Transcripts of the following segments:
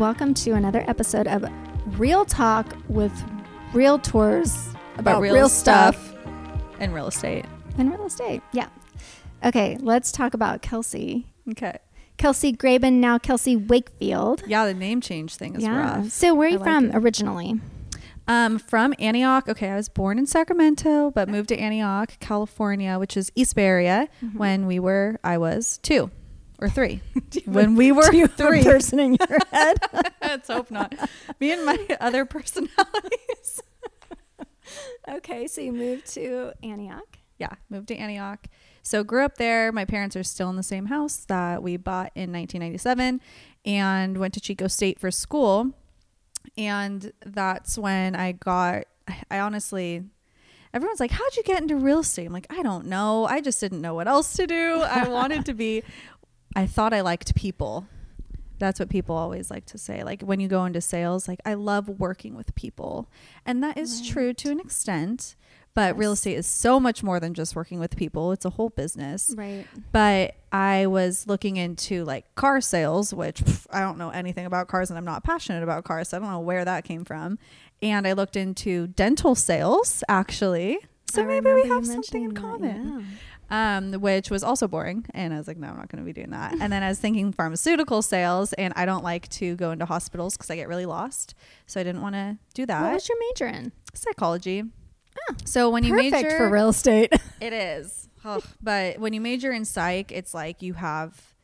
welcome to another episode of Real Talk with Realtors about, real real, stuff, and real estate. and real estate. Yeah. Okay, let's talk about Kelsey. Okay. Kelsey Graben, now Kelsey Wakefield. Yeah, the name change thing is yeah. rough. So where are you like from it. originally? Um, from Antioch. Okay, I was born in Sacramento, but moved to Antioch, California, which is East Bay area. Mm-hmm. When we were, I was two or three. when we were three. person in your head. Let's hope not. Me and my other personalities. okay, so you moved to Antioch. yeah, moved to Antioch. So grew up there. My parents are still in the same house that we bought in 1997 and went to Chico State for school. And that's when I got I honestly everyone's like, "How'd you get into real estate?" I'm like, "I don't know. I just didn't know what else to do. I wanted to be I thought I liked people." That's what people always like to say. Like when you go into sales, like I love working with people. And that is true to an extent. But real estate is so much more than just working with people. It's a whole business. Right. But I was looking into like car sales, which pff, I don't know anything about cars and I'm not passionate about cars. So I don't know where that came from. And I looked into dental sales actually. So I maybe we have something in common that, um, which was also boring. And I was like, no, I'm not going to be doing that. and then I was thinking pharmaceutical sales, and I don't like to go into hospitals because I get really lost. So I didn't want to do that. What was your major in? Psychology. Oh, So when you major for real estate. it is. Ugh. But when you major in psych, it's like you have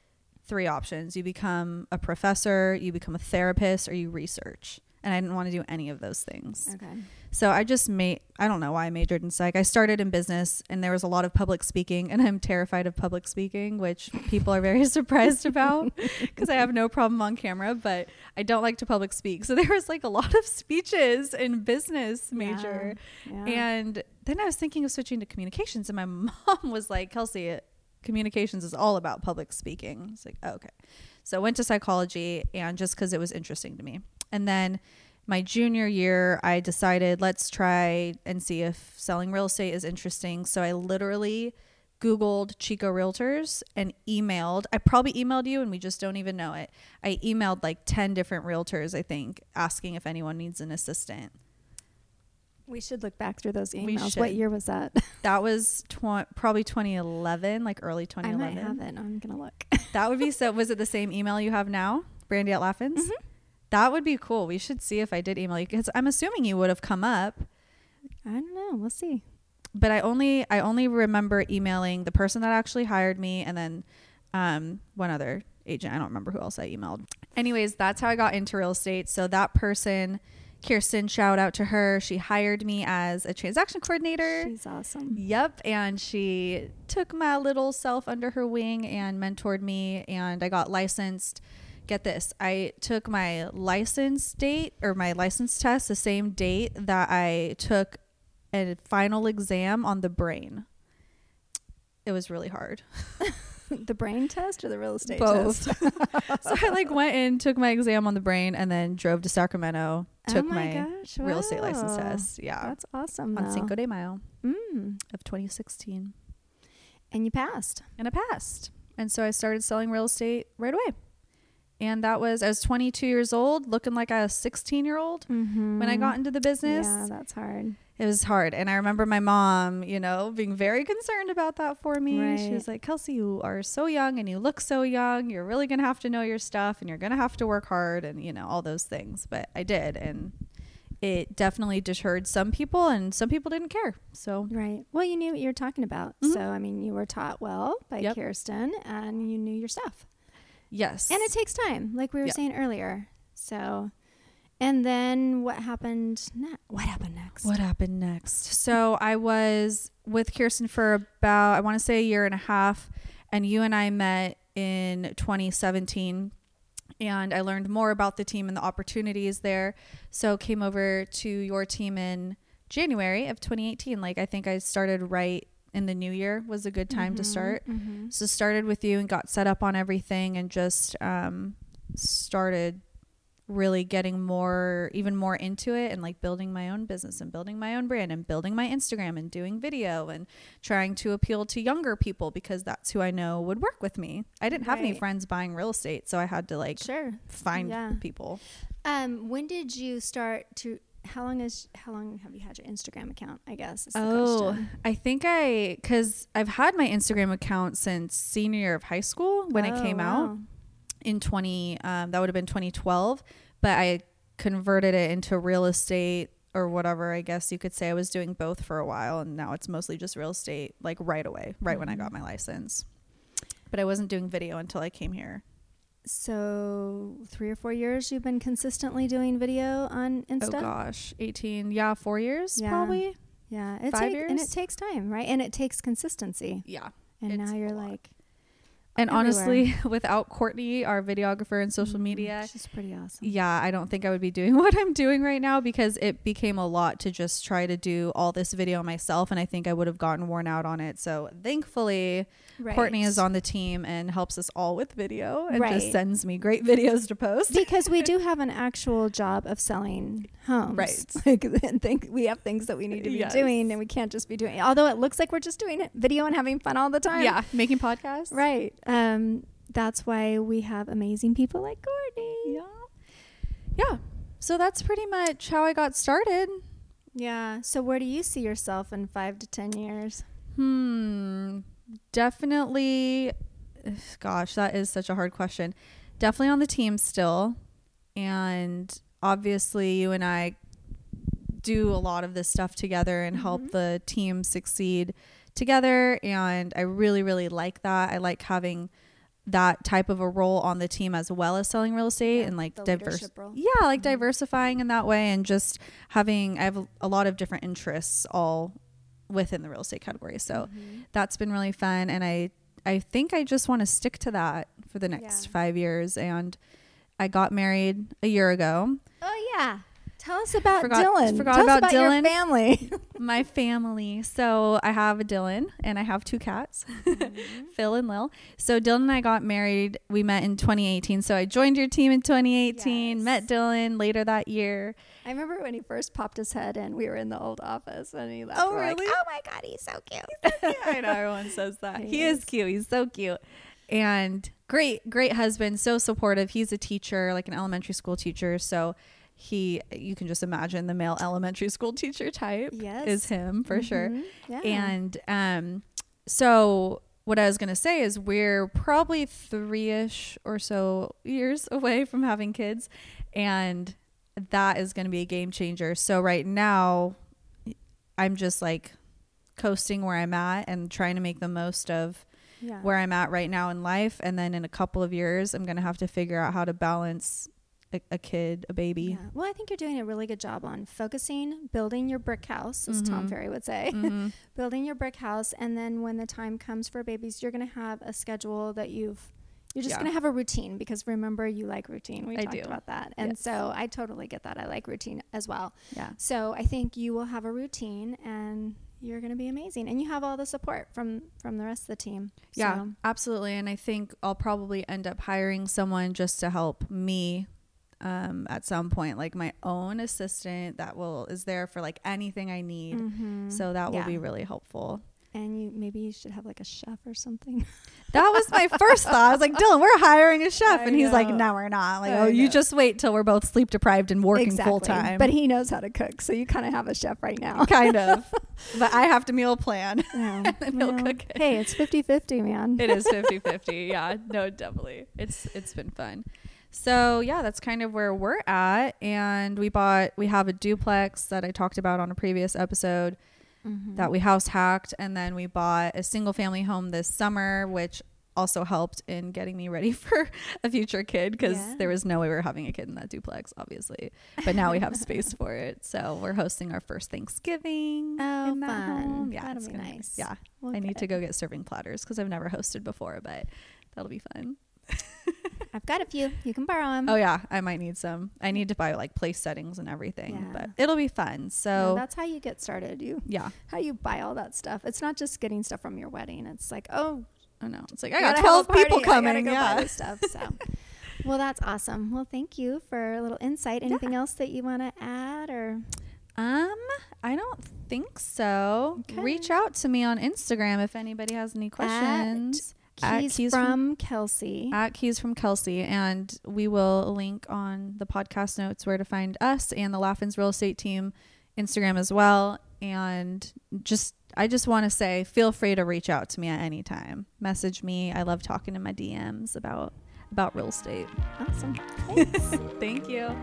three options. You become a professor, you become a therapist, or you research. And I didn't want to do any of those things. okay. So I just made, I don't know why I majored in psych. I started in business and there was a lot of public speaking, and I'm terrified of public speaking, which people are very surprised about because I have no problem on camera, but I don't like to public speak. So there was like a lot of speeches in business major. Yeah. And then I was thinking of switching to communications, and my mom was like, Kelsey, communications is all about public speaking. It's like, oh, okay. So I went to psychology, and just because it was interesting to me. And then my junior year, I decided, let's try and see if selling real estate is interesting. So I literally Googled Chico Realtors and emailed. I probably emailed you, and we just don't even know it. I emailed like 10 different realtors, I think, asking if anyone needs an assistant. We should look back through those emails. What year was that? That was tw- probably 2011, like early 2011. I 2011. might have it. I'm gonna look. That would be so. Was it the same email you have now, Brandi at Laffins? Mhm. That would be cool. We should see if I did email you because I'm assuming you would have come up. I don't know. We'll see. But I only I only remember emailing the person that actually hired me and then um, one other agent. I don't remember who else I emailed. Anyways, that's how I got into real estate. So that person, Kirsten, shout out to her. She hired me as a transaction coordinator. She's awesome. Yep. And she took my little self under her wing and mentored me. And I got licensed. Get this I took my license date or my license test the same date that I took a final exam on the brain. It was really hard. the brain test or the real estate Both. test? so I like went in, took my exam on the brain, and then drove to Sacramento, took oh my, my, gosh, real estate license test. Yeah. That's awesome. on though. Cinco de Mayo Mm. of 2016. And you passed. and I passed. And so I started selling real estate right away. And that was, I was 22 years old, looking like a 16 year old Mm-hmm. when I got into the business. Yeah, that's hard. It was hard. And I remember my mom, you know, being very concerned about that for me. She was like, Kelsey, you are so young and you look so young. You're really going to have to know your stuff and you're going to have to work hard and, you know, all those things. But I did. And it definitely deterred some people and some people didn't care. So, Right. Well, you knew what you were talking about. Mhm. So, I mean, you were taught well by Yep. Kirsten and you knew your stuff. Yes. And it takes time, like we were saying earlier. So, and then what happened next? What happened next? What happened next? So I was with Kirsten for about, I want to say a year and a half. And you and I met in 2017. And I learned more about the team and the opportunities there. So came over to your team in January of 2018. Like I think I started right in the new year was a good time to Mhm, start. mhm. So started with you and got set up on everything and just um, started really getting more even more into it and like building my own business and building my own brand and building my Instagram and doing video and trying to appeal to younger people because that's who I know would work with me. I didn't have any friends buying real estate, so I had to like Sure. find Yeah. people. Um, when did you start to? How long is? How long have you had your Instagram account? I guess. Oh. I think I cuz I've had my Instagram account since senior year of high school when it Oh, came out. in 20 um, that would have been 2012 but i converted it into real estate or whatever i guess you could say i was doing both for a while and now it's mostly just real estate like right away right when i got my license but i wasn't doing video until i came here So three or four years you've been consistently doing video on oh, Insta. oh gosh 18 yeah four years Yeah. probably Yeah, it Five take- and it takes time, right? And it takes consistency. yeah And now you're like, and everywhere. honestly without courtney our videographer and social Mhm. media She's pretty awesome. yeah, I don't think I would be doing what I'm doing right now because it became a lot to just try to do all this video myself. And I think I would have gotten worn out on it. So thankfully, Right. Courtney is on the team and helps us all with video and Right. just sends me great videos to post. because we do have an actual job of selling homes. Right. Like, and think we have things that we need to be Yes. doing, and we can't just be doing. Although it looks like we're just doing video and having fun all the time. yeah, making podcasts. Right. Um, that's why we have amazing people like Courtney. Yeah. Yeah. So that's pretty much how I got started. Yeah. So where do you see yourself in five to ten years? Hmm. Definitely. Gosh, that is such a hard question. Definitely on the team still. And obviously, you and I do a lot of this stuff together and help Mhm. the team succeed together. And I really, really like that. I like having that type of a role on the team as well as selling real estate Yeah, and like diverse yeah like Mhm. diversifying in that way and just having i have a, a lot of different interests all within the real estate category so Mhm. that's been really fun and i i think i just want to stick to that for the next Yeah. five years and i got married a year ago Oh yeah. Tell us about Forgot- Dylan. forgot Tell about us about Dylan. your family. my family so i have a dylan and i have two cats mm-hmm. phil and lil so dylan and i got married we met in 2018 so i joined your team in 2018 Yes. met dylan later that year I remember when he first popped his head in. We were in the old office, and he left. Oh, We're like, really? oh my god, he's so cute. I know everyone says that. He He, is. is. cute. He's so cute. And great, great husband, so supportive. He's a teacher, like an elementary school teacher. So he you can just imagine the male elementary school teacher type Yes. is him for sure. Mhm. Yeah. And um so what I was gonna say is we're probably three ish or so years away from having kids and that is gonna be a game changer. So right now I'm just like coasting where I'm at and trying to make the most of yeah. where I'm at right now in life. And then in a couple of years, I'm going to have to figure out how to balance a, a kid, a baby. Yeah. Well, I think you're doing a really good job on focusing, building your brick house, as Tom Mhm. Ferry would say, Mhm. building your brick house, and then when the time comes for babies, you're going to have a schedule that you've. You're just Yeah. going to have a routine because remember you like routine. We I talked do. about that. And Yes. so I totally get that. I like routine as well. Yeah. So I think you will have a routine and you're going to be amazing and you have all the support from from the rest of the team. Yeah, So, absolutely. And I think I'll probably end up hiring someone just to help me um, at some point, like my own assistant that will is there for like anything I need. mhm. So that will Yeah. be really helpful. and you maybe you should have like a chef or something. That was my first thought. I was like, Dylan, we're hiring a chef. I and he's like, no, we're not. Like, I oh, you just wait till we're both sleep deprived and working full time. But he knows how to cook, so you kind of have a chef right now. kind of. But I have to meal plan. And he'll cook it. Hey, it's 50-50, man. it is 50-50 yeah no definitely it's it's been fun so yeah that's kind of where we're at and we bought we have a duplex that i talked about on a previous episode Mhm. that we house hacked and then we bought a single family home this summer which also helped in getting me ready for a future kid because Yeah. there was no way we were having a kid in that duplex obviously but now we have space for it so we're hosting our first thanksgiving Oh, in that fun. home yeah That'll it's be gonna nice. yeah Well, I need to go get serving platters because I've never hosted before, but that'll be fun. I've got a few. You can borrow them. Oh yeah, I might need some. I need to buy like place settings and everything, Yeah. but it'll be fun. So that's how you get started. You yeah, how you buy all that stuff. It's not just getting stuff from your wedding. It's like, oh, I know. It's like I got gotta have a twelve people party. I gotta coming. go buy Yeah, this stuff. So, Well, that's awesome. Well, thank you for a little insight. Anything else that you want to add or? Um, I don't think so. Okay. Reach out to me on Instagram if anybody has any questions. At Keys, Keys from, Kelsey. At Keys from Kelsey, and we will link on the podcast notes where to find us and the Laffins Real Estate Team Instagram as well. And just, I just want to say, feel free to reach out to me at any time. Message me. I love talking in my DMs about about real estate. awesome. Thank you.